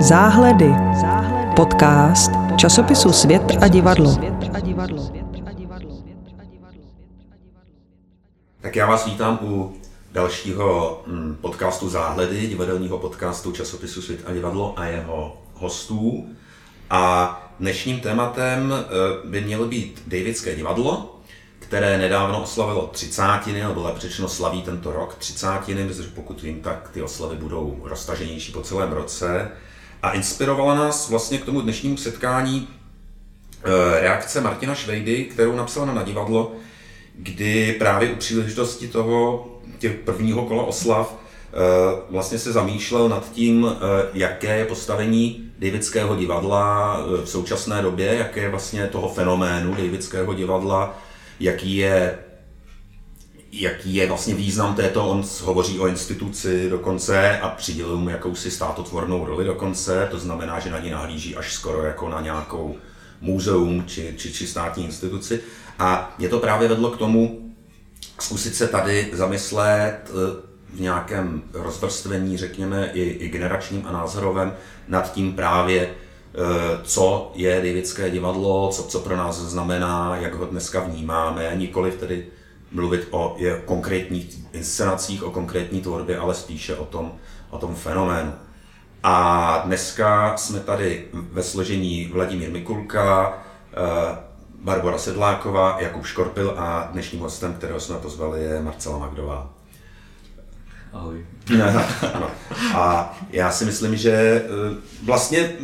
Záhledy. Podcast časopisu Svět a divadlo. Tak já vás vítám u dalšího mm, podcastu Záhledy, divadelního podcastu časopisu Svět a divadlo a jeho hostů. A dnešním tématem eh, by mělo být Davidské divadlo, které nedávno oslavilo třicátiny, nebo lépe řečeno slaví tento rok třicátiny, protože pokud vím, tak ty oslavy budou roztaženější po celém roce. A inspirovala nás vlastně k tomu dnešnímu setkání eh, reakce Martina Švejdy, kterou napsala na divadlo, kdy právě u příležitosti toho těch prvního kola oslav eh, vlastně se zamýšlel nad tím, eh, jaké je postavení Davidského divadla v současné době, jaké je vlastně toho fenoménu Davidského divadla, jaký je jaký je vlastně význam této, on hovoří o instituci dokonce a přidělil mu jakousi státotvornou roli dokonce, to znamená, že na ní nahlíží až skoro jako na nějakou muzeum či, či, či státní instituci. A mě to právě vedlo k tomu zkusit se tady zamyslet eh, v nějakém rozvrstvení, řekněme, i, i generačním a názorovém nad tím právě, eh, co je Davidské divadlo, co, co pro nás znamená, jak ho dneska vnímáme, nikoli tedy mluvit o je, konkrétních inscenacích, o konkrétní tvorbě, ale spíše o tom, o tom fenoménu. A dneska jsme tady ve složení Vladimír Mikulka, eh, Barbara Sedláková, Jakub Škorpil a dnešním hostem, kterého jsme pozvali, je Marcela Magdová. Ahoj. ano. A já si myslím, že eh, vlastně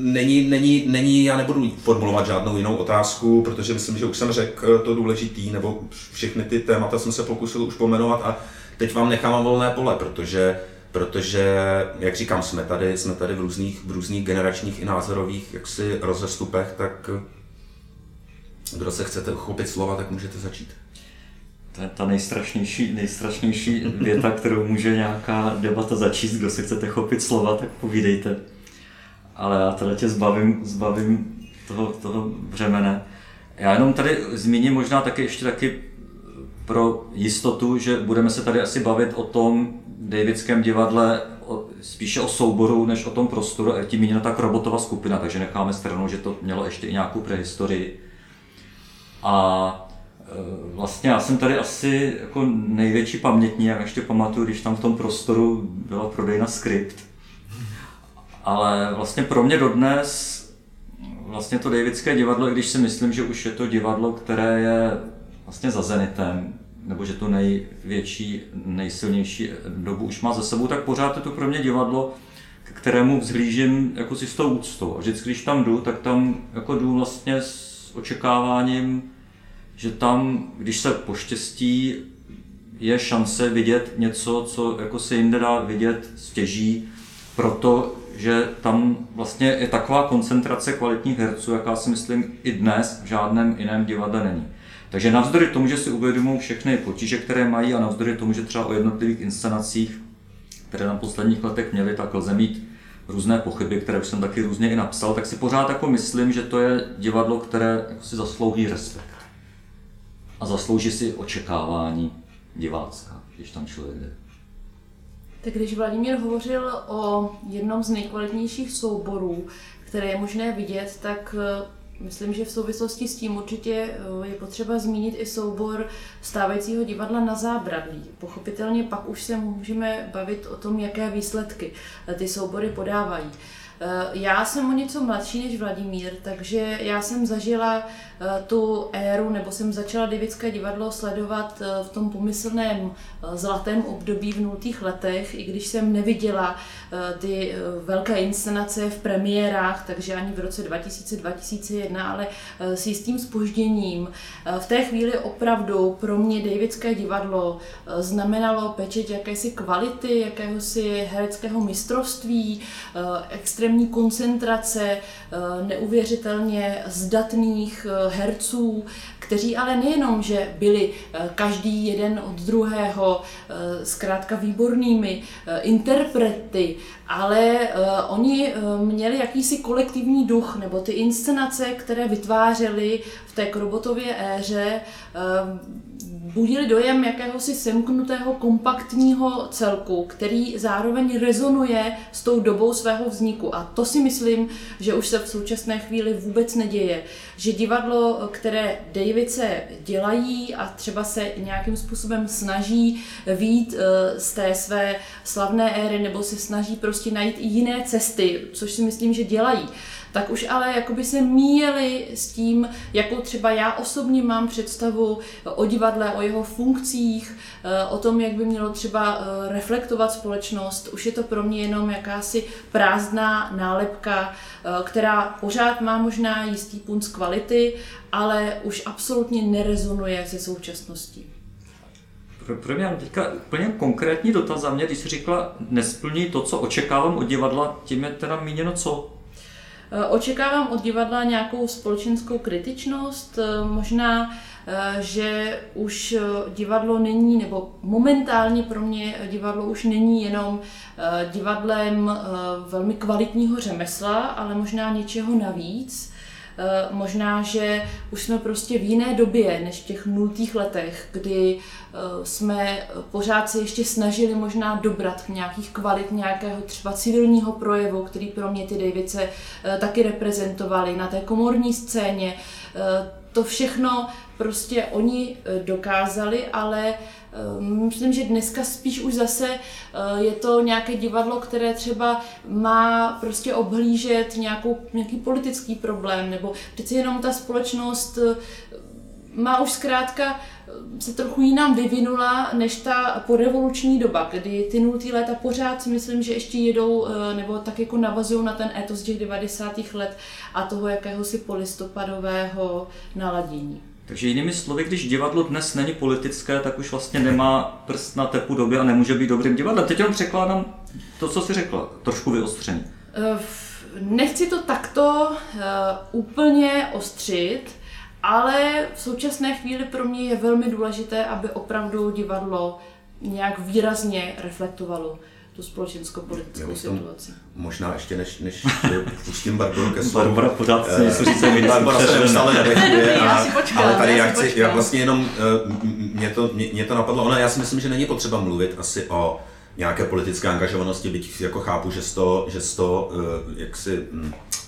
není, není, není, já nebudu formulovat žádnou jinou otázku, protože myslím, že už jsem řekl to důležitý, nebo všechny ty témata jsem se pokusil už pomenovat a teď vám nechám volné pole, protože protože, jak říkám, jsme tady, jsme tady v různých, v různých generačních i názorových jaksi rozestupech, tak kdo se chcete uchopit slova, tak můžete začít. To je ta nejstrašnější, nejstrašnější věta, kterou může nějaká debata začíst. Kdo se chcete chopit slova, tak povídejte ale já teda tě zbavím, zbavím toho, toho břemene. Já jenom tady zmíním možná taky ještě taky pro jistotu, že budeme se tady asi bavit o tom Davidském divadle o, spíše o souboru, než o tom prostoru, a tím míněna tak robotová skupina, takže necháme stranou, že to mělo ještě i nějakou prehistorii. A e, vlastně já jsem tady asi jako největší pamětní, jak ještě pamatuju, když tam v tom prostoru byla prodejna skript, ale vlastně pro mě dodnes vlastně to Davidské divadlo, když si myslím, že už je to divadlo, které je vlastně za Zenitem, nebo že to největší, nejsilnější dobu už má za sebou, tak pořád je to pro mě divadlo, k kterému vzhlížím jako s tou úctou. A vždycky, když tam jdu, tak tam jako jdu vlastně s očekáváním, že tam, když se poštěstí, je šance vidět něco, co jako se jinde dá vidět stěží, proto že tam vlastně je taková koncentrace kvalitních herců, jaká si myslím i dnes v žádném jiném divadle není. Takže navzdory tomu, že si uvědomují všechny potíže, které mají a navzdory tomu, že třeba o jednotlivých inscenacích, které na posledních letech měly, tak lze mít různé pochyby, které už jsem taky různě i napsal, tak si pořád jako myslím, že to je divadlo, které jako si zaslouží respekt. A zaslouží si očekávání divácka, když tam člověk jde. Tak když Vladimír hovořil o jednom z nejkvalitnějších souborů, které je možné vidět, tak eh, myslím, že v souvislosti s tím určitě eh, je potřeba zmínit i soubor stávajícího divadla na zábradlí. Pochopitelně pak už se můžeme bavit o tom, jaké výsledky eh, ty soubory podávají. Já jsem o něco mladší než Vladimír, takže já jsem zažila Eh, tu éru, nebo jsem začala Davidské divadlo sledovat eh, v tom pomyslném eh, zlatém období v nultých letech, i když jsem neviděla ty velké inscenace v premiérách, takže ani v roce 2000-2001, ale s jistým spožděním. V té chvíli opravdu pro mě Davidské divadlo znamenalo pečet jakési kvality, jakéhosi hereckého mistrovství, extrémní koncentrace, neuvěřitelně zdatných herců, kteří ale nejenom, že byli každý jeden od druhého zkrátka výbornými interprety, ale oni měli jakýsi kolektivní duch, nebo ty inscenace, které vytvářeli v té Krobotově éře, budili dojem jakéhosi semknutého kompaktního celku, který zároveň rezonuje s tou dobou svého vzniku. A to si myslím, že už se v současné chvíli vůbec neděje. Že divadlo, které Davice dělají a třeba se nějakým způsobem snaží výjít eh, z té své slavné éry nebo se snaží prostě najít i jiné cesty, což si myslím, že dělají, tak už ale jakoby se míjeli s tím, jakou třeba já osobně mám představu o divadle, o jeho funkcích, eh, o tom, jak by mělo třeba eh, reflektovat společnost. Už je to pro mě jenom jakási prázdná nálepka, eh, která pořád má možná jistý punc kvality, ale už absolutně nerezonuje se současností. Pro, mě teďka úplně konkrétní dotaz za mě, když jsi říkala, nesplní to, co očekávám od divadla, tím je teda míněno co? Eh, očekávám od divadla nějakou společenskou kritičnost, eh, možná, eh, že už divadlo není, nebo momentálně pro mě divadlo už není jenom divadlem velmi kvalitního řemesla, ale možná něčeho navíc možná, že už jsme prostě v jiné době než v těch nultých letech, kdy eh, jsme pořád se ještě snažili možná dobrat k nějakých kvalit nějakého třeba civilního projevu, který pro mě ty Davice eh, taky reprezentovali na té komorní scéně. To všechno prostě oni dokázali, ale Ehm, myslím, že dneska spíš už zase eh, je to nějaké divadlo, které třeba má prostě obhlížet nějakou, nějaký politický problém, nebo přeci jenom ta společnost eh, má už zkrátka eh, se trochu jinam vyvinula než ta porevoluční doba, kdy ty nultý léta pořád si myslím, že ještě jedou nebo tak jako navazují na ten etos těch 90. let a toho jakéhosi polistopadového naladění. Takže jinými slovy, když divadlo dnes není politické, tak už vlastně nemá prst na tepu doby a nemůže být dobrým divadlem. Teď jenom překládám to, co jsi řekla, trošku vyostřeně. Eh, nechci to takto uh, úplně ostřit, ale v současné chvíli pro mě je velmi důležité, aby opravdu divadlo nějak výrazně reflektovalo tu společensko-politickou situaci. Možná ještě než, než pustím Barbaru ke slovu. Barbara pořád si něco říct, Barbara se neustále nedechuje, ale tady já chci, já vlastně jenom, eh, mě to, mě, mě to napadlo, ona, já si myslím, že není potřeba mluvit asi o nějaké politické angažovanosti, byť jako chápu, že to, že to eh, jak si hm, eh,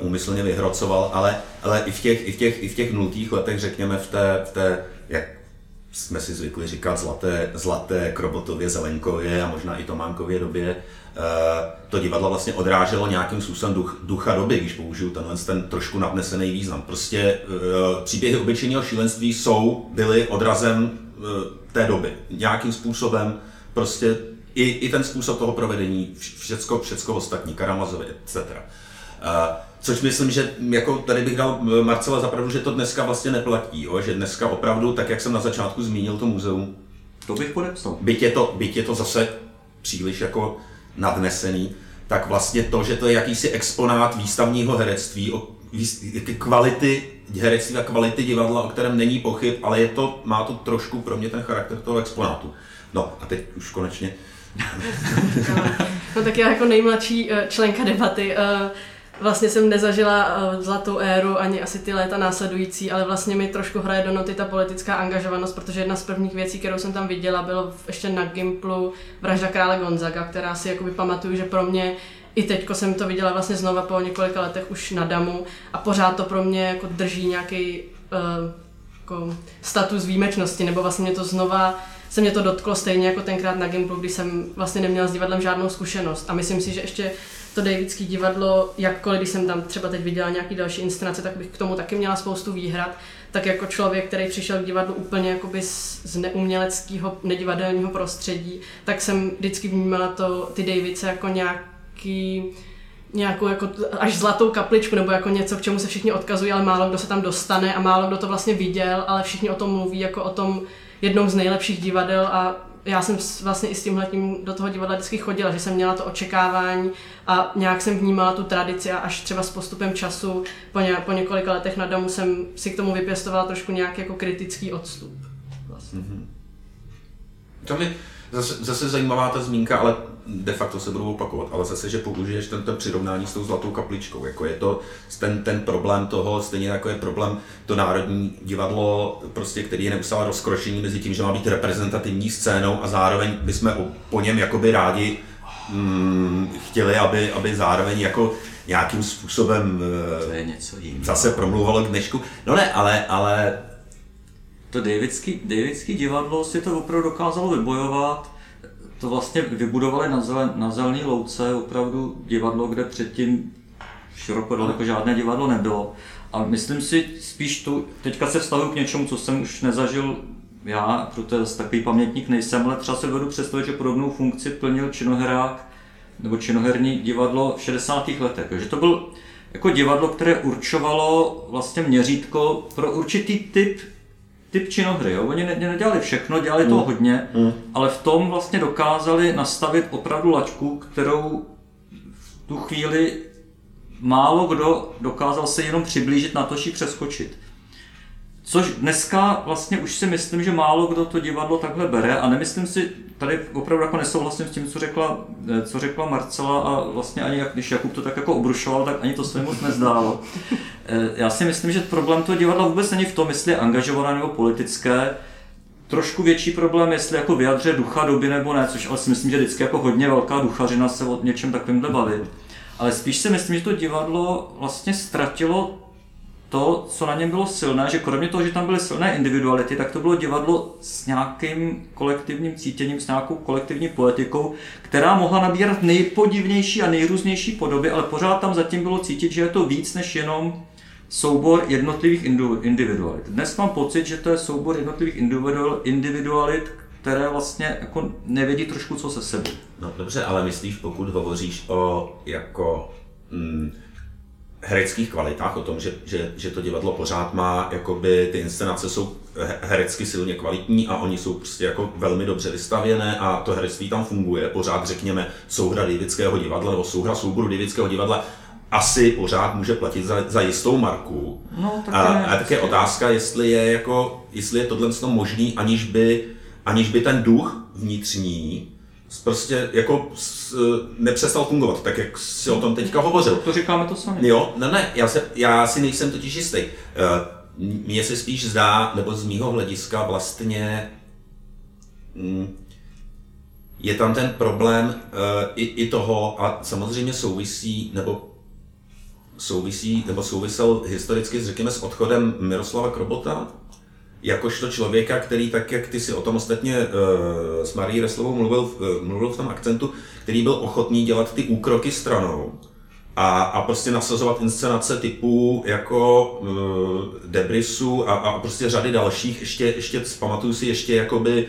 úmyslně vyhrocoval, ale, ale i v těch, i v těch, i v těch nultých letech, řekněme, v té, v té jak jsme si zvykli říkat zlaté, zlaté Krobotově, Zelenkově a možná i Tománkově době, eh, to divadlo vlastně odráželo nějakým způsobem duch, ducha doby, když použiju tenhle ten trošku nadnesený význam. Prostě eh, příběhy obyčejného šílenství jsou, byly odrazem eh, té doby. Nějakým způsobem prostě i, i ten způsob toho provedení, všecko, všecko ostatní, Karamazově, etc. Což myslím, že jako tady bych dal eh, Marcela zapravdu, že to dneska vlastně neplatí, jo? že dneska opravdu, tak jak jsem na začátku zmínil to muzeum, to bych podepsal. Byť je to, byť je to zase příliš jako nadnesený, tak vlastně to, že to je jakýsi exponát výstavního herectví, o kvality herectví a kvality divadla, o kterém není pochyb, ale je to, má to trošku pro mě ten charakter toho exponátu. No a teď už konečně. no tak já jako nejmladší eh, členka debaty uh, vlastně jsem nezažila uh, zlatou éru ani asi ty léta následující, ale vlastně mi trošku hraje do noty ta politická angažovanost, protože jedna z prvních věcí, kterou jsem tam viděla, bylo ještě na Gimplu vražda krále Gonzaga, která si jakoby pamatuju, že pro mě i teďko jsem to viděla vlastně znova po několika letech už na Damu a pořád to pro mě jako drží nějaký uh, jako status výjimečnosti, nebo vlastně mě to znova se mě to dotklo stejně jako tenkrát na Gimplu, kdy jsem vlastně neměla s divadlem žádnou zkušenost. A myslím si, že ještě to Davidský divadlo, jakkoliv když jsem tam třeba teď viděla nějaký další inscenace, tak bych k tomu taky měla spoustu výhrad. Tak jako člověk, který přišel k divadlu úplně jakoby z, z neuměleckého, nedivadelního prostředí, tak jsem vždycky vnímala to, ty Davice jako nějaký nějakou jako až zlatou kapličku nebo jako něco, k čemu se všichni odkazují, ale málo kdo se tam dostane a málo kdo to vlastně viděl, ale všichni o tom mluví jako o tom jednom z nejlepších divadel a já jsem vlastně i s tímhletím do toho divadla vždycky chodila, že jsem měla to očekávání a nějak jsem vnímala tu tradici a až třeba s postupem času po, ně, po několika letech na domu jsem si k tomu vypěstovala trošku nějaký jako kritický odstup. Vlastně. Mm-hmm. To mi zase, zase zajímavá ta zmínka, ale de facto se budou opakovat, ale zase, že použiješ tento přirovnání s tou zlatou kapličkou, jako je to ten, ten problém toho, stejně jako je problém to Národní divadlo, prostě, který je neustále rozkrošení mezi tím, že má být reprezentativní scénou a zároveň bychom po něm jakoby rádi mm, chtěli, aby, aby zároveň jako nějakým způsobem to je něco jiného. zase promluvalo k dnešku. No ne, ale, ale to Davidský, Davidský divadlo si to opravdu dokázalo vybojovat. To vlastně vybudovali na, zelen, na zelený louce, opravdu divadlo, kde předtím široko daleko žádné divadlo nebylo. A myslím si spíš tu, teďka se vztahuji k něčemu, co jsem už nezažil já, protože takový pamětník nejsem, ale třeba se vedu představit, že podobnou funkci plnil činoherák nebo činoherní divadlo v 60. letech. Že to byl jako divadlo, které určovalo vlastně měřítko pro určitý typ typ činohry. Jo? Oni ne, nedělali všechno, dělali to mm. hodně, mm. ale v tom vlastně dokázali nastavit opravdu lačku, kterou v tu chvíli málo kdo dokázal se jenom přiblížit na to, přeskočit. Což dneska vlastně už si myslím, že málo kdo to divadlo takhle bere a nemyslím si, tady opravdu jako nesouhlasím s tím, co řekla, eh, co řekla Marcela a vlastně ani jak, když Jakub to tak jako obrušoval, tak ani to se moc nezdálo. Eh, já si myslím, že problém toho divadla vůbec není v tom, jestli je angažované nebo politické, trošku větší problém, jestli jako vyjadře ducha doby nebo ne, což ale si myslím, že vždycky jako hodně velká duchařina se o něčem takovýmhle bavit. Ale spíš si myslím, že to divadlo vlastně ztratilo to, co na něm bylo silné, že kromě toho, že tam byly silné individuality, tak to bylo divadlo s nějakým kolektivním cítěním, s nějakou kolektivní poetikou, která mohla nabírat nejpodivnější a nejrůznější podoby, ale pořád tam zatím bylo cítit, že je to víc než jenom soubor jednotlivých individualit. Dnes mám pocit, že to je soubor jednotlivých individualit, které vlastně jako nevědí trošku co se sebou. No dobře, ale myslíš, pokud hovoříš o jako mm, hereckých kvalitách, o tom, že, že, že to divadlo pořád má, jakoby ty inscenace jsou herecky silně kvalitní a oni jsou prostě jako velmi dobře vystavěné a to herectví tam funguje. Pořád řekněme souhra Davidského divadla nebo souhra souboru Davidského divadla asi pořád může platit za, za jistou marku. No, tak a, a také otázka, jestli je, jako, jestli je tohle možný, aniž by, aniž by ten duch vnitřní prostě jako nepřestal fungovat, tak jak si o tom teďka hovořil. To říkáme to sami. Jo, ne, ne, já, se, já si nejsem totiž jistý. Eh, mně se spíš zdá, nebo z mýho hlediska vlastně mm, je tam ten problém eh, i, i toho, a samozřejmě souvisí, nebo souvisí, nebo souvisel historicky, řekněme, s odchodem Miroslava Krobota, jakožto člověka, který tak, jak ty si o tom ostatně uh, s Marí Reslovou mluvil, uh, mluvil v tom akcentu, který byl ochotný dělat ty úkroky stranou a, a prostě nasazovat inscenace typu jako uh, Debrisu a, a prostě řady dalších, ještě, ještě pamatuju si ještě jakoby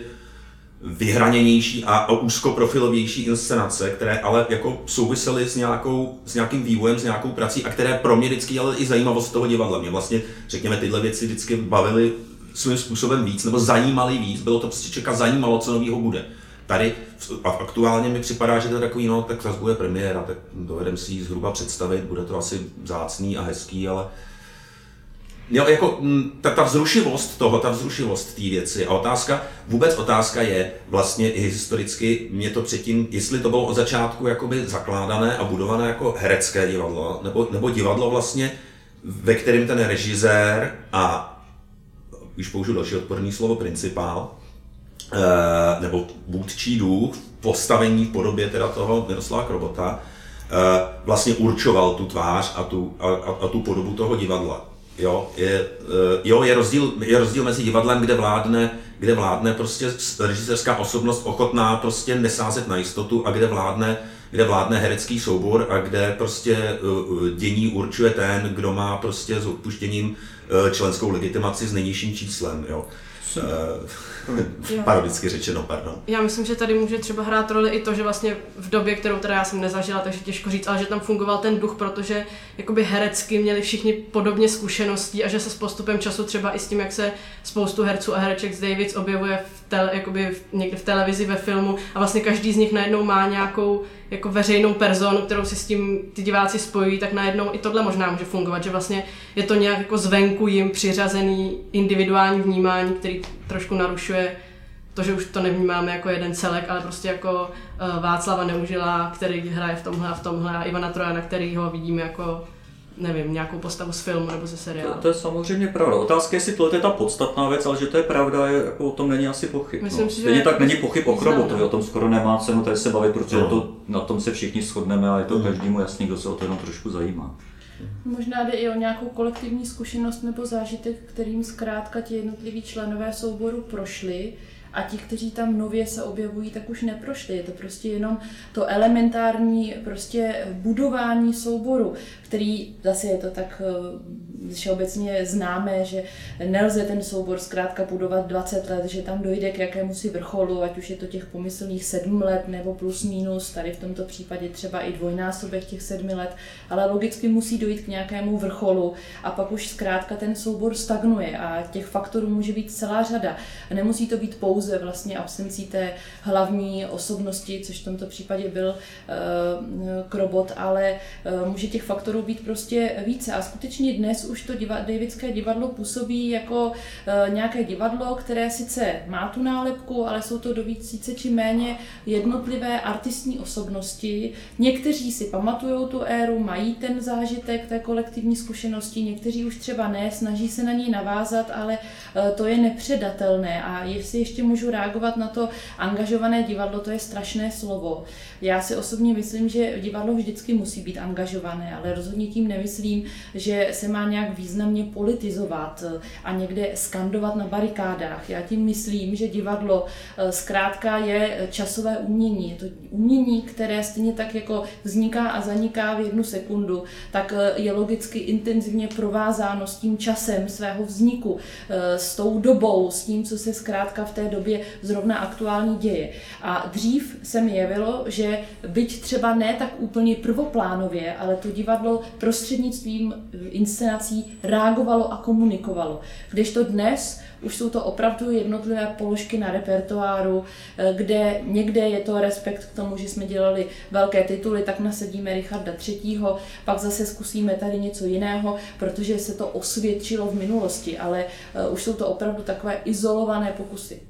vyhraněnější a, a úzkoprofilovější inscenace, které ale jako souvisely s, nějakou, s nějakým vývojem, s nějakou prací a které pro mě vždycky ale i zajímavost toho divadla. Mě vlastně, řekněme, tyhle věci vždycky bavily svým způsobem víc, nebo zajímali víc, bylo to prostě čeká zajímalo, co nového bude. Tady aktuálně mi připadá, že to je takový, no tak zase bude premiéra, tak dovedem si ji zhruba představit, bude to asi zácný a hezký, ale Jo, jako ta, ta vzrušivost toho, ta vzrušivost té věci a otázka, vůbec otázka je vlastně i historicky, mě to předtím, jestli to bylo od začátku jakoby zakládané a budované jako herecké divadlo, nebo, nebo divadlo vlastně, ve kterém ten režisér a už použiju další odporný slovo, principál, eh, nebo vůdčí duch, postavení v podobě teda toho Miroslava Krobota, eh, vlastně určoval tu tvář a tu, a, a tu podobu toho divadla. Jo, je, eh, jo, je, rozdíl, je rozdíl mezi divadlem, kde vládne, kde vládne prostě režisérská osobnost ochotná prostě nesázet na jistotu a kde vládne, kde vládne herecký soubor a kde prostě dění určuje ten, kdo má prostě s odpuštěním členskou legitimaci s nejnižším číslem. Jo. Parodicky řečeno, pardon. Já myslím, že tady může třeba hrát roli i to, že vlastně v době, kterou teda já jsem nezažila, takže těžko říct, ale že tam fungoval ten duch, protože jakoby herecky měli všichni podobně zkušeností a že se s postupem času třeba i s tím, jak se spoustu herců a hereček z Davids objevuje v tele, jakoby v, někde v televizi, ve filmu a vlastně každý z nich najednou má nějakou jako veřejnou personu, kterou si s tím ty diváci spojí, tak najednou i tohle možná může fungovat, že vlastně je to nějak jako zvenku jim přiřazený individuální vnímání, který trošku narušuje to, že už to nevnímáme jako jeden celek, ale prostě jako uh, Václava Neužila, který hraje v tomhle a v tomhle a Ivana Trojana, který ho vidíme jako nevím, nějakou postavu z filmu nebo ze seriálu. To, to je samozřejmě pravda. Otázka je, jestli tohle je ta podstatná věc, ale že to je pravda, je, jako o tom není asi pochyb. Myslím no. si, že Stejně tak není pochyb o Krobotovi, o tom skoro nemá cenu tady se bavit, protože No. to, na tom se všichni shodneme a je to Mm. každému jasný, kdo se o to jenom trošku zajímá. Možná jde i o nějakou kolektivní zkušenost nebo zážitek, kterým zkrátka ti jednotliví členové souboru prošli a ti, kteří tam nově se objevují, tak už neprošli. Je to prostě jenom to elementární prostě budování souboru, který zase je to tak eh, všeobecně známé, že nelze ten soubor zkrátka budovat 20 let, že tam dojde k jakému si vrcholu, ať už je to těch pomyslných 7 let nebo plus minus, tady v tomto případě třeba i dvojnásobek těch 7 let, ale logicky musí dojít k nějakému vrcholu a pak už zkrátka ten soubor stagnuje a těch faktorů může být celá řada. Nemusí to být pouze vlastně absencí té hlavní osobnosti, což v tomto případě byl uh, Krobot, ale uh, může těch faktorů být prostě více a skutečně dnes už to Davidské divadlo působí jako uh, nějaké divadlo, které sice má tu nálepku, ale jsou to do více či méně jednotlivé artistní osobnosti. Někteří si pamatují tu éru, mají ten zážitek té kolektivní zkušenosti, někteří už třeba ne, snaží se na něj navázat, ale to je nepředatelné. A jestli ještě můžu reagovat na to angažované divadlo, to je strašné slovo. Já si osobně myslím, že divadlo vždycky musí být angažované, ale rozhodně tím nemyslím, že se má nějak významně politizovat a někde skandovat na barikádách. Já tím myslím, že divadlo eh, zkrátka je časové umění. Je to umění, které stejně tak jako vzniká a zaniká v jednu sekundu, tak eh, je logicky intenzivně provázáno s tím časem svého vzniku, eh, s tou dobou, s tím, co se zkrátka v té době zrovna aktuální děje. A dřív se mi jevilo, že byť třeba ne tak úplně prvoplánově, ale to divadlo prostřednictvím inscenací reagovalo a komunikovalo. Kdežto dnes už jsou to opravdu jednotlivé položky na repertoáru, kde někde je to respekt k tomu, že jsme dělali velké tituly, tak nasadíme Richarda III., pak zase zkusíme tady něco jiného, protože se to osvědčilo v minulosti, ale už jsou to opravdu takové izolované pokusy.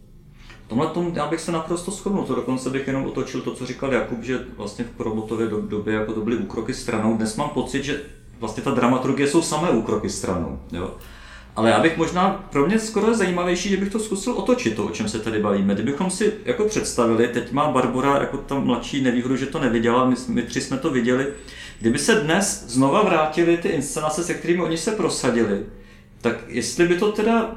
Tomhle tom já bych se naprosto shodnul, to dokonce bych jenom otočil to, co říkal Jakub, že vlastně v Probotově do, době jako to byly úkroky stranou. Dnes mám pocit, že vlastně ta dramaturgie jsou samé úkroky stranou. Jo? Ale já bych možná, pro mě skoro zajímavější, že bych to zkusil otočit, to, o čem se tady bavíme. Kdybychom si jako představili, teď má Barbara jako ta mladší nevýhodu, že to neviděla, my, my tři jsme to viděli. Kdyby se dnes znova vrátili ty inscenace, se kterými oni se prosadili, tak jestli by to teda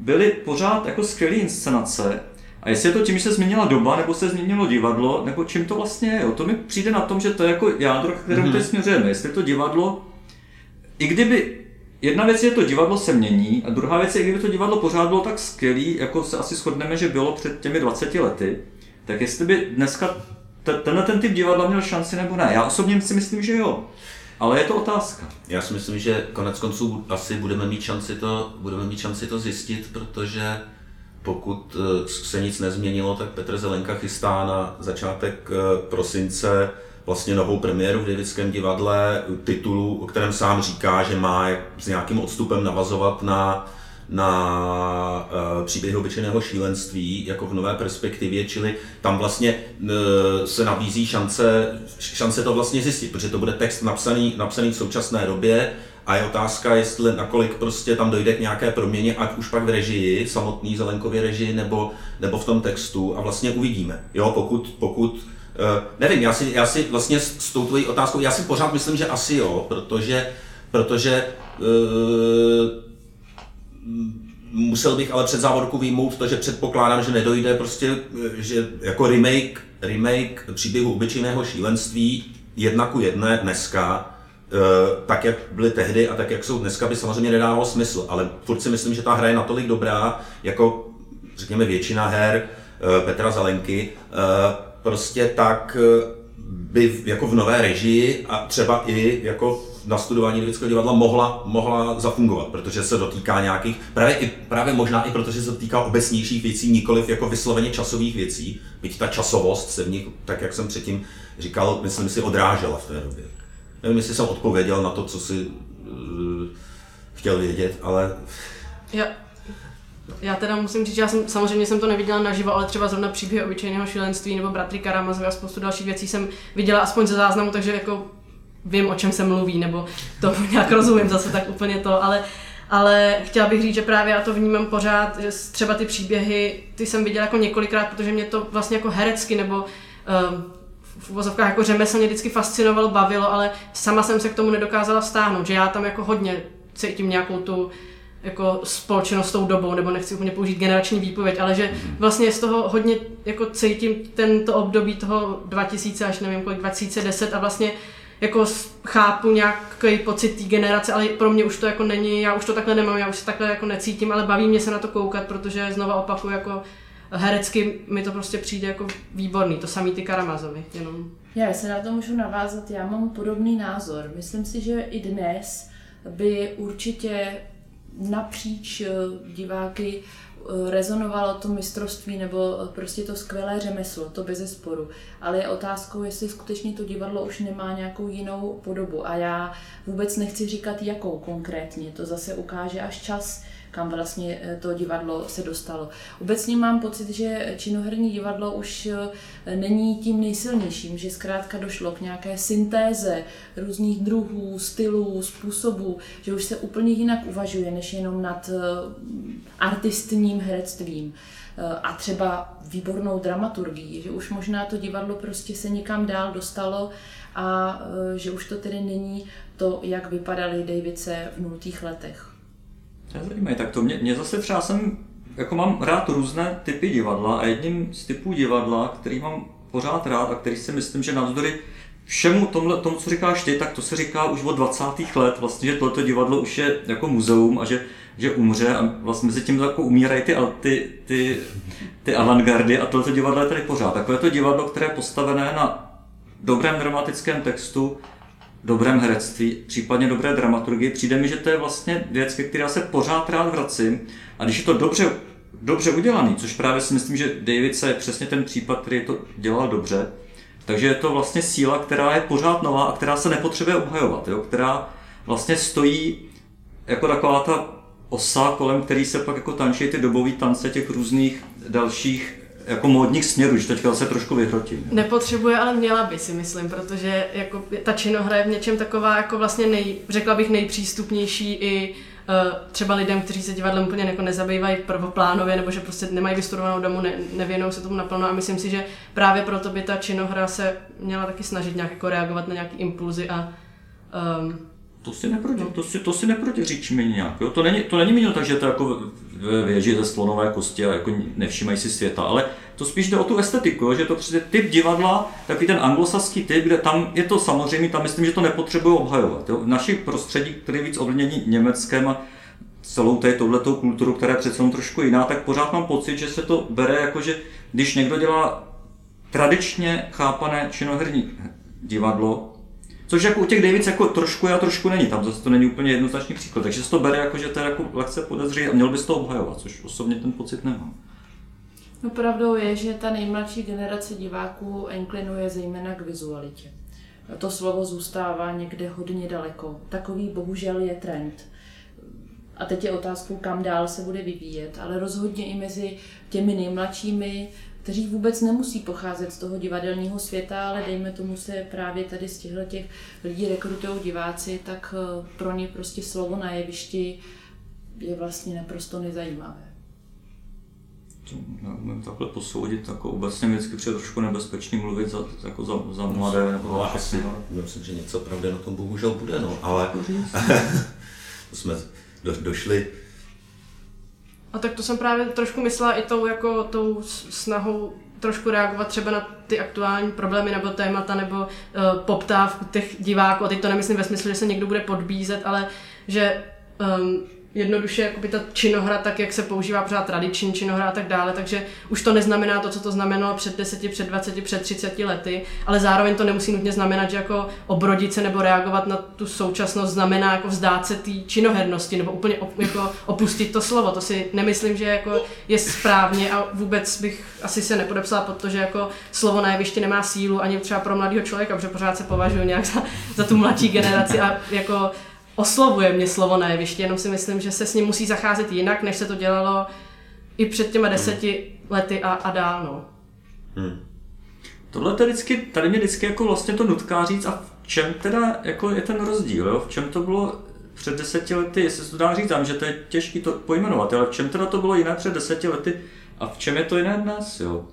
byly pořád jako skvělé inscenace, a jestli je to tím, že se změnila doba, nebo se změnilo divadlo, nebo čím to vlastně je. To mi přijde na tom, že to je jako jádro, k kterému mm-hmm. teď směřujeme. Jestli to divadlo, i kdyby Jedna věc je, to divadlo se mění, a druhá věc je, kdyby to divadlo pořád bylo tak skvělý, jako se asi shodneme, že bylo před těmi 20 lety, tak jestli by dneska tenhle ten typ divadla měl šanci nebo ne. Já osobně si myslím, že jo. Ale je to otázka. Já si myslím, že konec konců asi budeme mít šanci to, budeme mít šanci to zjistit, protože pokud se nic nezměnilo, tak Petr Zelenka chystá na začátek prosince vlastně novou premiéru v Davidském divadle, titulu, o kterém sám říká, že má s nějakým odstupem navazovat na, na uh, příběh obyčejného šílenství jako v nové perspektivě, čili tam vlastně se nabízí šance, šance to vlastně zjistit, protože to bude text napsaný, napsaný v současné době, a je otázka, jestli nakolik prostě tam dojde k nějaké proměně, ať už pak v režii, samotný Zelenkově režii, nebo, nebo v tom textu a vlastně uvidíme. Jo, pokud, pokud uh, nevím, já si, já si vlastně s, tou tvojí otázkou, já si pořád myslím, že asi jo, protože, protože uh, musel bych ale před závorku výjmout to, že předpokládám, že nedojde prostě, že jako remake, remake příběhu obyčejného šílenství jedna ku jedné dneska, tak, jak byly tehdy a tak, jak jsou dneska, by samozřejmě nedávalo smysl, ale furt si myslím, že ta hra je natolik dobrá, jako řekněme většina her Petra Zalenky, prostě tak by jako v nové režii a třeba i jako na studování lidického divadla mohla, mohla zafungovat, protože se dotýká nějakých, právě, i, právě možná i protože se dotýká obecnějších věcí, nikoliv jako vysloveně časových věcí, byť ta časovost se v nich, tak jak jsem předtím říkal, myslím si, odrážela v té době. Nevím, jestli jsem odpověděl na to, co si uh, chtěl vědět, ale... Já, já teda musím říct, že já jsem samozřejmě jsem to neviděla naživo, ale třeba zrovna příběh obyčejného šílenství nebo bratry Karamazovy a spoustu dalších věcí jsem viděla aspoň ze záznamu, takže jako vím, o čem se mluví, nebo to nějak rozumím zase tak úplně to, ale ale chtěla bych říct, že právě já to vnímám pořád, že třeba ty příběhy, ty jsem viděla jako několikrát, protože mě to vlastně jako herecky nebo um, v uvozovkách jako řemeslně vždycky fascinovalo, bavilo, ale sama jsem se k tomu nedokázala vztáhnout, že já tam jako hodně cítím nějakou tu jako společnost s tou dobou, nebo nechci úplně použít generační výpověď, ale že vlastně z toho hodně jako cítím tento období toho 2000 až nevím kolik, 2010 a vlastně jako chápu nějaký pocit té generace, ale pro mě už to jako není, já už to takhle nemám, já už se takhle jako necítím, ale baví mě se na to koukat, protože znova opakuju, jako herecky mi to prostě přijde jako výborný, to samý ty Karamazovi, jenom. Já se na to můžu navázat, já mám podobný názor. Myslím si, že i dnes by určitě napříč eh, diváky eh, rezonovalo to mistrovství nebo eh, prostě to skvělé řemeslo, to bez sporu. Ale je otázkou, jestli skutečně to divadlo už nemá nějakou jinou podobu. A já vůbec nechci říkat, jakou konkrétně. To zase ukáže až čas, kam vlastně eh, to divadlo se dostalo. Obecně mám pocit, že činoherní divadlo už eh, není tím nejsilnějším, že zkrátka došlo k nějaké syntéze různých druhů, stylů, způsobů, že už se úplně jinak uvažuje, než jenom nad eh, artistním herectvím a třeba výbornou dramaturgií, že už možná to divadlo prostě se někam dál dostalo a že už to tedy není to, jak vypadaly Davice v nultých letech. To je zajímavé, tak to mě, mě zase třeba jsem, jako mám rád různé typy divadla a jedním z typů divadla, který mám pořád rád a který si myslím, že navzdory všemu tomhle, tomu, co říkáš ty, tak to se říká už od 20. let, vlastně, že tohleto divadlo už je jako muzeum a že, že umře a vlastně mezi tím jako umírají ty, ty, ty, ty avantgardy a tohleto divadlo je tady pořád. Takové to divadlo, které je postavené na dobrém dramatickém textu, dobrém herectví, případně dobré dramaturgii, přijde mi, že to je vlastně věc, ke které se pořád rád vracím. A když je to dobře, dobře udělaný, což právě si myslím, že David je přesně ten případ, který to dělal dobře, takže je to vlastně síla, která je pořád nová a která se nepotřebuje obhajovat, jo? která vlastně stojí jako taková ta osa, kolem který se pak jako tančí ty dobové tance těch různých dalších jako módních směrů, že teďka se trošku vyhrotím. Nepotřebuje, ale měla by si myslím, protože jako ta činohra je v něčem taková jako vlastně nej, řekla bych nejpřístupnější i uh, třeba lidem, kteří se divadlem úplně jako nezabývají prvoplánově, nebo že prostě nemají vystudovanou domu, ne, nevěnují se tomu naplno a myslím si, že právě proto by ta činohra se měla taky snažit nějak jako reagovat na nějaké impulzy a um, to si, neproti, no. to si, to si neprotiřečíme nějak. Jo? To, není, to není míněno tak, že to jako věži ze slonové kosti a jako nevšímají si světa, ale to spíš jde o tu estetiku, že to přece typ divadla, takový ten anglosaský typ, kde tam je to samozřejmě, tam myslím, že to nepotřebuje obhajovat. Jo? V našich prostředí, který je víc ovlivnění německém a celou té touhletou kulturu, která je přece trošku jiná, tak pořád mám pocit, že se to bere jako, že když někdo dělá tradičně chápané činoherní divadlo, Což jako u těch Davids jako trošku a trošku není, tam zase to není úplně jednoznačný příklad, takže se to bere jako, že to je jako lehce podezří a měl bys to obhajovat, což osobně ten pocit nemám. No pravdou je, že ta nejmladší generace diváků inklinuje zejména k vizualitě. To slovo zůstává někde hodně daleko. Takový bohužel je trend. A teď je otázkou, kam dál se bude vyvíjet, ale rozhodně i mezi těmi nejmladšími kteří vůbec nemusí pocházet z toho divadelního světa, ale dejme tomu se právě tady z těchto těch lidí rekrutují diváci, tak eh, pro ně prostě slovo na jevišti je vlastně naprosto nezajímavé. Neumím takhle posoudit, jako obecně vždycky přijde trošku nebezpečný mluvit za, jako za, za mladé. Nebo no, asi, myslím, že něco pravdy na tom bohužel bude, no, ale to jsme do, došli A tak to jsem právě trošku myslela i tou, jako, tou snahou trošku reagovat třeba na ty aktuální problémy nebo témata nebo uh, poptávku těch diváků. A teď to nemyslím ve smyslu, že se někdo bude podbízet, ale že um, jednoduše jakoby ta činohra, tak jak se používá pořád tradiční činohra a tak dále, takže už to neznamená to, co to znamenalo před 10, před 20, před 30 lety, ale zároveň to nemusí nutně znamenat, že jako obrodit se nebo reagovat na tu současnost znamená jako vzdát se té činohernosti nebo úplně op, jako opustit to slovo. To si nemyslím, že jako je správně a vůbec bych asi se nepodepsala pod to, že jako slovo na jevišti nemá sílu ani třeba pro mladého člověka, protože pořád se považuji nějak za, za tu mladší generaci a jako oslovuje mě slovo na jevišti, jenom si myslím, že se s ním musí zacházet jinak, než se to dělalo i před těma deseti hmm. lety a, a dál. No. Hmm. Tohle to vždycky, tady mě vždycky jako vlastně to nutká říct a v čem teda jako je ten rozdíl, jo? v čem to bylo před deseti lety, jestli se to dá říct, že to je těžké to pojmenovat, ale v čem teda to bylo jiné před deseti lety a v čem je to jiné dnes, jo?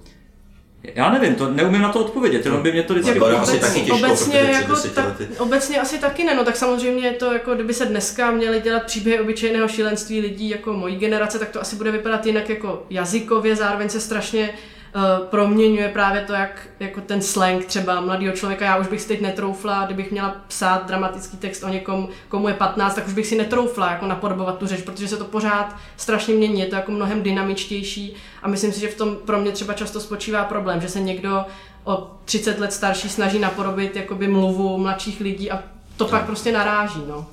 Já nevím, to neumím na to odpovědět, jenom by mě to vždycky jako asi taky těžko, obecně, jako ta, obecně asi taky ne, no tak samozřejmě je to jako kdyby se dneska měli dělat příběhy obyčejného šílenství lidí jako mojí generace, tak to asi bude vypadat jinak jako jazykově, zároveň se strašně uh, proměňuje právě to, jak jako ten slang třeba mladého člověka. Já už bych si teď netroufla, kdybych měla psát dramatický text o někom, komu je 15, tak už bych si netroufla jako napodobovat tu řeč, protože se to pořád strašně mění, je to jako mnohem dynamičtější a myslím si, že v tom pro mě třeba často spočívá problém, že se někdo o 30 let starší snaží napodobit jakoby mluvu mladších lidí a to pak prostě naráží, no.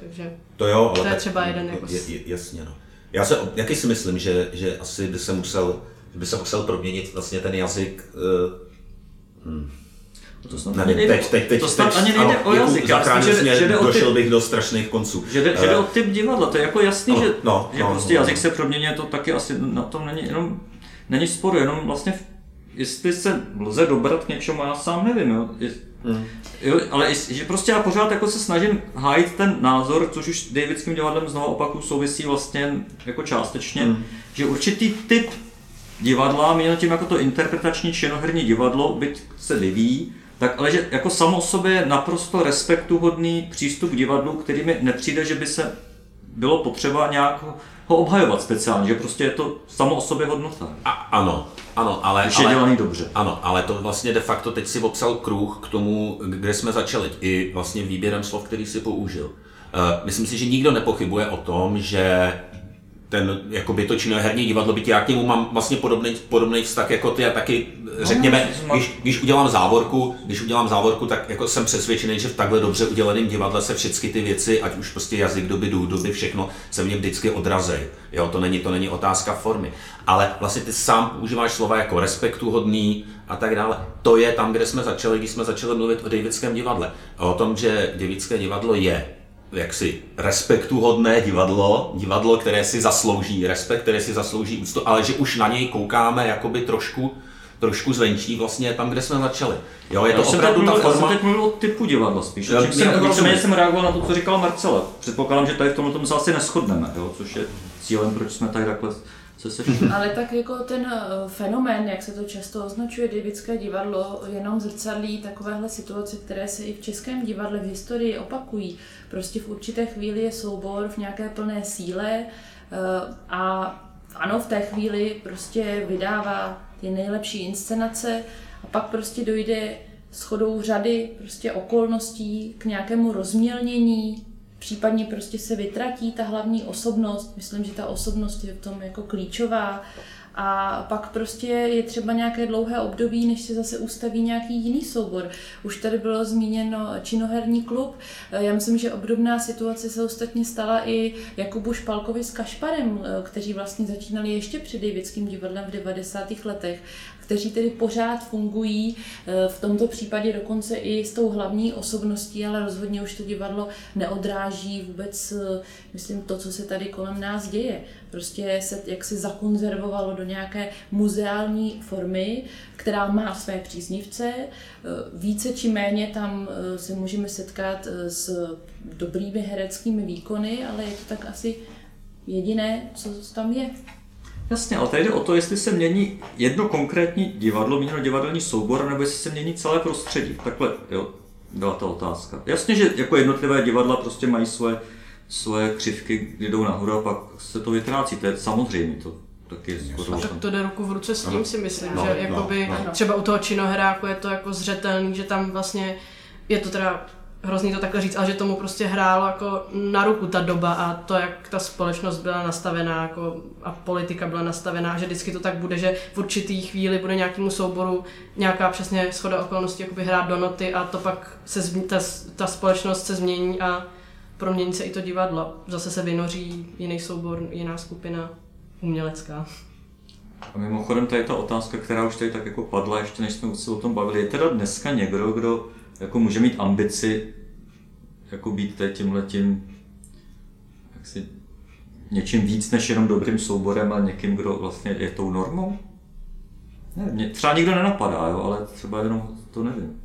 Takže to, jo, ale to je třeba jeden jako... Je, jasně, no. Já se, jaký si myslím, že, že asi by se musel by se musel proměnit vlastně ten jazyk. Hmm. To snad Nevím, nejde, teď, teď, teď, to snad teď, ani nejde ano, o jazyk. Zachránil že, mě, že došel typ, bych do strašných konců. Že jde, že jde o typ divadla, to je jako jasný, no, že, no, že no, prostě no, jazyk no. se proměňuje, to taky asi na tom není jenom, není sporu, jenom vlastně jestli se lze dobrat k něčemu, já sám nevím, jo. Hmm. Jo, ale že prostě já pořád jako se snažím hájit ten názor, což už s Davidským divadlem znovu opaku souvisí vlastně jako částečně, hmm. že určitý typ divadla, měl tím jako to interpretační činoherní divadlo, byť se vyvíjí, tak ale že jako samo o sobě je naprosto respektuhodný přístup k divadlu, který mi nepřijde, že by se bylo potřeba nějak ho obhajovat speciálně, že prostě je to samo o sobě hodnota. A, ano, ano, ale... Když je ale, dělaný dobře. Ano, ale to vlastně de facto teď si popsal kruh k tomu, kde jsme začali, i vlastně výběrem slov, který si použil. Uh, myslím si, že nikdo nepochybuje o tom, že ten jakoby to herní divadlo, byť já k němu mám vlastně podobný, podobný vztah jako ty a taky řekněme, no, když, když udělám závorku, když udělám závorku, tak jako jsem přesvědčený, že v takhle dobře udělaném divadle se všechny ty věci, ať už prostě jazyk, doby, dům, doby, všechno se v něm vždycky odrazí. Jo, to není, to není otázka formy. Ale vlastně ty sám používáš slova jako respektuhodný a tak dále. To je tam, kde jsme začali, když jsme začali mluvit o Davidském divadle. O tom, že Davidské divadlo je jaksi respektuhodné divadlo, divadlo, které si zaslouží respekt, které si zaslouží úctu, ale že už na něj koukáme jakoby trošku trošku zvenčí vlastně tam, kde jsme začali. Jo, je to já opravdu mluvil, ta forma... Já jsem teď mluvil o typu divadla spíš. Já, jsem, jsem, jsem reagoval na to, co říkala Marcela. Předpokládám, že tady v tomhle tom se asi neschodneme, jo, což je cílem, proč jsme tady takhle se sešli. Ale tak jako ten eh, fenomén, jak se to často označuje, Davidské divadlo, jenom zrcadlí takovéhle situace, které se i v českém divadle v historii opakují. Prostě v určité chvíli je soubor v nějaké plné síle eh, a ano, v té chvíli prostě vydává ty nejlepší inscenace a pak prostě dojde shodou řady prostě okolností k nějakému rozmělnění, případně prostě se vytratí ta hlavní osobnost. Myslím, že ta osobnost je v tom jako klíčová. A pak prostě je třeba nějaké dlouhé období, než se zase ustaví nějaký jiný soubor. Už tady bylo zmíněno činoherní klub. Já myslím, že obdobná situace se ostatně stala i Jakubu Špalkovi s Kašparem, kteří vlastně začínali ještě před Davidským divadlem v 90. letech kteří tedy pořád fungují, eh, v tomto případě dokonce i s tou hlavní osobností, ale rozhodně už to divadlo neodráží vůbec, eh, myslím, to, co se tady kolem nás děje. Prostě se jaksi zakonzervovalo do nějaké muzeální formy, která má své příznivce. Eh, více či méně tam se můžeme setkat s dobrými hereckými výkony, ale je to tak asi jediné, co tam je. Jasně, ale tady jde o to, jestli se mění jedno konkrétní divadlo, měněno divadelní soubor, nebo jestli se mění celé prostředí. Takhle, jo, byla ta otázka. Jasně, že jako jednotlivé divadla prostě mají svoje, svoje křivky jdou nahoru a pak se to vytrácí. To je samozřejmě, to taky je skoro. Tak to jde ruku v ruce s tím, Ano. si myslím, No, že no, jakoby no. třeba u toho činoheráku je to jako zřetelný, že tam vlastně je to teda hrozný to takhle říct, ale že tomu prostě hrálo jako na ruku ta doba a to, jak ta společnost byla nastavená jako, a politika byla nastavená, že vždycky to tak bude, že v určitý chvíli bude nějakému souboru nějaká přesně schoda okolností jakoby hrát do noty a to pak se zmi- ta, ta společnost se změní a promění se i to divadlo. Zase se vynoří jiný soubor, jiná skupina umělecká. A mimochodem tady ta otázka, která už tady tak jako padla, ještě než jsme se o tom bavili, je teda dneska někdo, kdo jako může mít ambici jako být tady tímhletím něčím víc než jenom dobrým souborem, ale někým, kdo vlastně je tou normou? Ne, mě třeba nikdo nenapadá, jo, ale třeba jenom to nevím.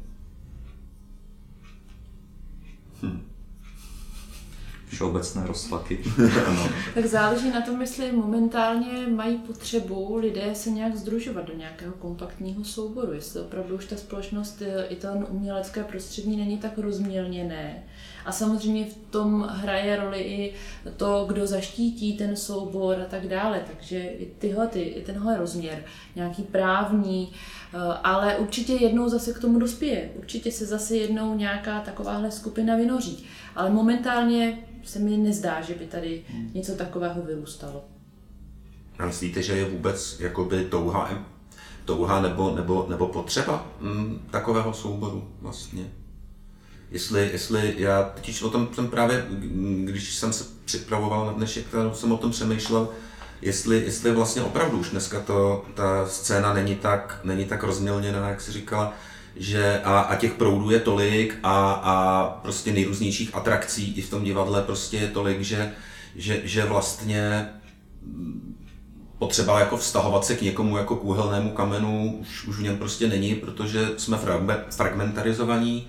Všeobecné rozpaky. Tak záleží na tom, jestli momentálně mají potřebu lidé se nějak združovat do nějakého kompaktního souboru, jestli opravdu už ta společnost eh, i to umělecké prostředí není tak rozmělněné. A samozřejmě v tom hraje roli i to, kdo zaštítí ten soubor a tak dále. Takže i, tyhle, ty, i tenhle rozměr, nějaký právní, eh, ale určitě jednou zase k tomu dospěje. Určitě se zase jednou nějaká takováhle skupina vynoří. Ale momentálně se mi nezdá, že by tady něco takového vyrůstalo. A myslíte, že je vůbec jakoby touha, touha nebo, nebo, nebo potřeba mm, takového souboru vlastně? Jestli, jestli já totiž o tom jsem právě, když jsem se připravoval na dnešek, jsem o tom přemýšlel, jestli, jestli vlastně opravdu už dneska to, ta scéna není tak, není tak rozmělněná, jak si říkala, že a, a těch proudů je tolik a, a prostě nejrůznějších atrakcí i v tom divadle prostě je tolik, že, že, že vlastně potřeba jako vztahovat se k někomu jako k úhelnému kamenu už, už v něm prostě není, protože jsme fragme- fragmentarizovaní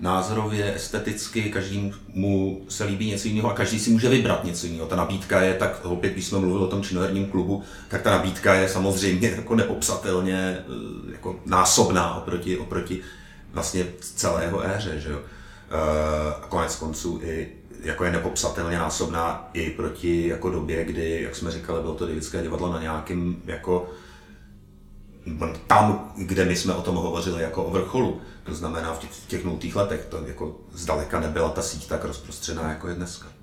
názorově, esteticky, každému se líbí něco jiného a každý si může vybrat něco jiného. Ta nabídka je tak, opět když jsme mluvili o tom činoherním klubu, tak ta nabídka je samozřejmě jako neopsatelně eh, jako násobná oproti, oproti vlastně celého éře, že jo. Eh, A konec konců i jako je nepopsatelně násobná i proti jako době, kdy, jak jsme říkali, bylo to Davidské divadlo na nějakým jako tam, kde my jsme o tom hovořili jako o vrcholu, to znamená v těch, těch nultých letech, to jako zdaleka nebyla ta síť tak rozprostřená, jako je dneska.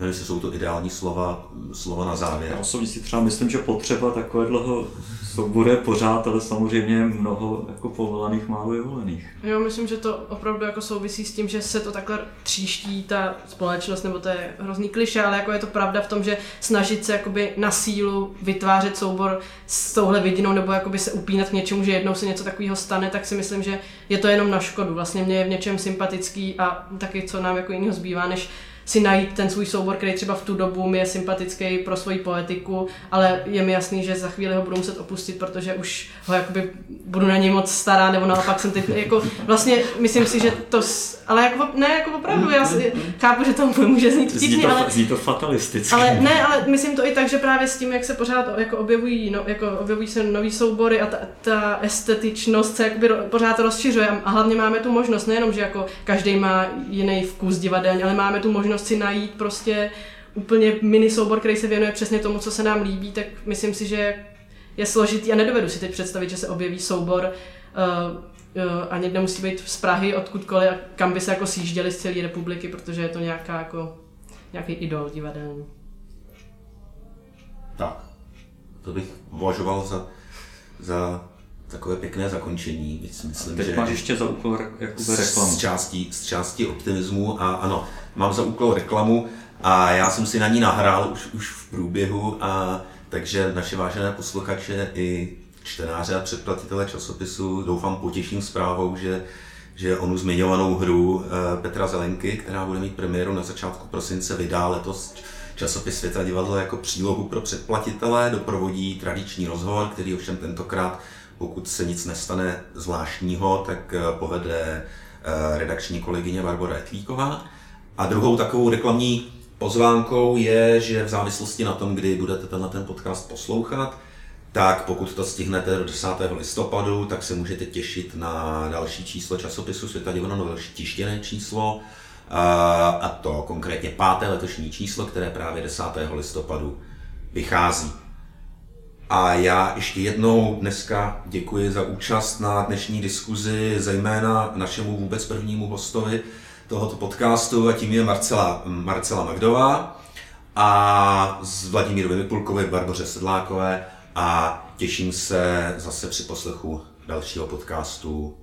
Nevím, jestli jsou to ideální slova, slova na závěr. Já osobně si třeba myslím, že potřeba takového souboru je pořád, ale samozřejmě mnoho jako povolaných, málo je volených. Jo, myslím, že to opravdu jako souvisí s tím, že se to takhle tříští ta společnost, nebo to je hrozný kliše, ale jako je to pravda v tom, že snažit se jakoby na sílu vytvářet soubor s touhle vidinou, nebo jakoby se upínat k něčemu, že jednou se něco takového stane, tak si myslím, že je to jenom na škodu. Vlastně mě je v něčem sympatický a taky co nám jako jiného zbývá, než si najít ten svůj soubor, který třeba v tu dobu mi je sympatický pro svoji poetiku, ale je mi jasný, že za chvíli ho budu muset opustit, protože už ho jakoby budu na něj moc stará, nebo naopak jsem teď jako vlastně myslím si, že to, ale jako, ne, jako opravdu, já si, chápu, že to může znít Zní vtipně, to, ale zní to fatalisticky. ale ne, ale myslím to i tak, že právě s tím, jak se pořád jako objevují, no, jako objevují se nový soubory a ta, ta estetičnost se jakoby pořád rozšiřuje a hlavně máme tu možnost, nejenom, že jako každý má jiný vkus divadelní, ale máme tu možnost si najít prostě úplně mini soubor, který se věnuje přesně tomu, co se nám líbí, tak myslím si, že je složitý a nedovedu si teď představit, že se objeví soubor uh, uh, ani nemusí být z Prahy, odkudkoliv, a kam by se jako sjížděli z celé republiky, protože je to nějaká jako nějaký idol divadelní. Tak, to bych považoval za, za takové pěkné zakončení. Myslím, myslím Teď že máš ještě za úkol re- Jakube reklamu. z části, z části optimismu a ano, mám za úkol reklamu a já jsem si na ní nahrál už, už v průběhu a takže naše vážené posluchače i čtenáře a předplatitele časopisu doufám potěším zprávou, že že onu zmiňovanou hru eh, Petra Zelenky, která bude mít premiéru na začátku prosince, vydá letos časopis Světa divadlo jako přílohu pro předplatitele, doprovodí tradiční rozhovor, který ovšem tentokrát, pokud se nic nestane zvláštního, tak eh, povede eh, redakční kolegyně Barbara Etlíková. A druhou takovou reklamní pozvánkou je, že v závislosti na tom, kdy budete tenhle ten podcast poslouchat, tak pokud to stihnete do 10. listopadu, tak se můžete těšit na další číslo časopisu Světa divadlo, no další tištěné číslo. a to konkrétně páté letošní číslo, které právě 10. listopadu vychází. A já ještě jednou dneska děkuji za účast na dnešní diskuzi, zejména našemu vůbec prvnímu hostovi tohoto podcastu a tím je Marcela, Marcela Magdová a s Vladimírovi Vypulkovi, Barboře Sedlákové a těším se zase při poslechu dalšího podcastu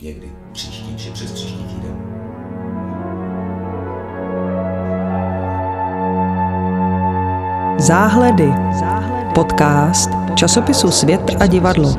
někdy příští či přes příští týden. Záhledy. Podcast časopisu Svět a divadlo.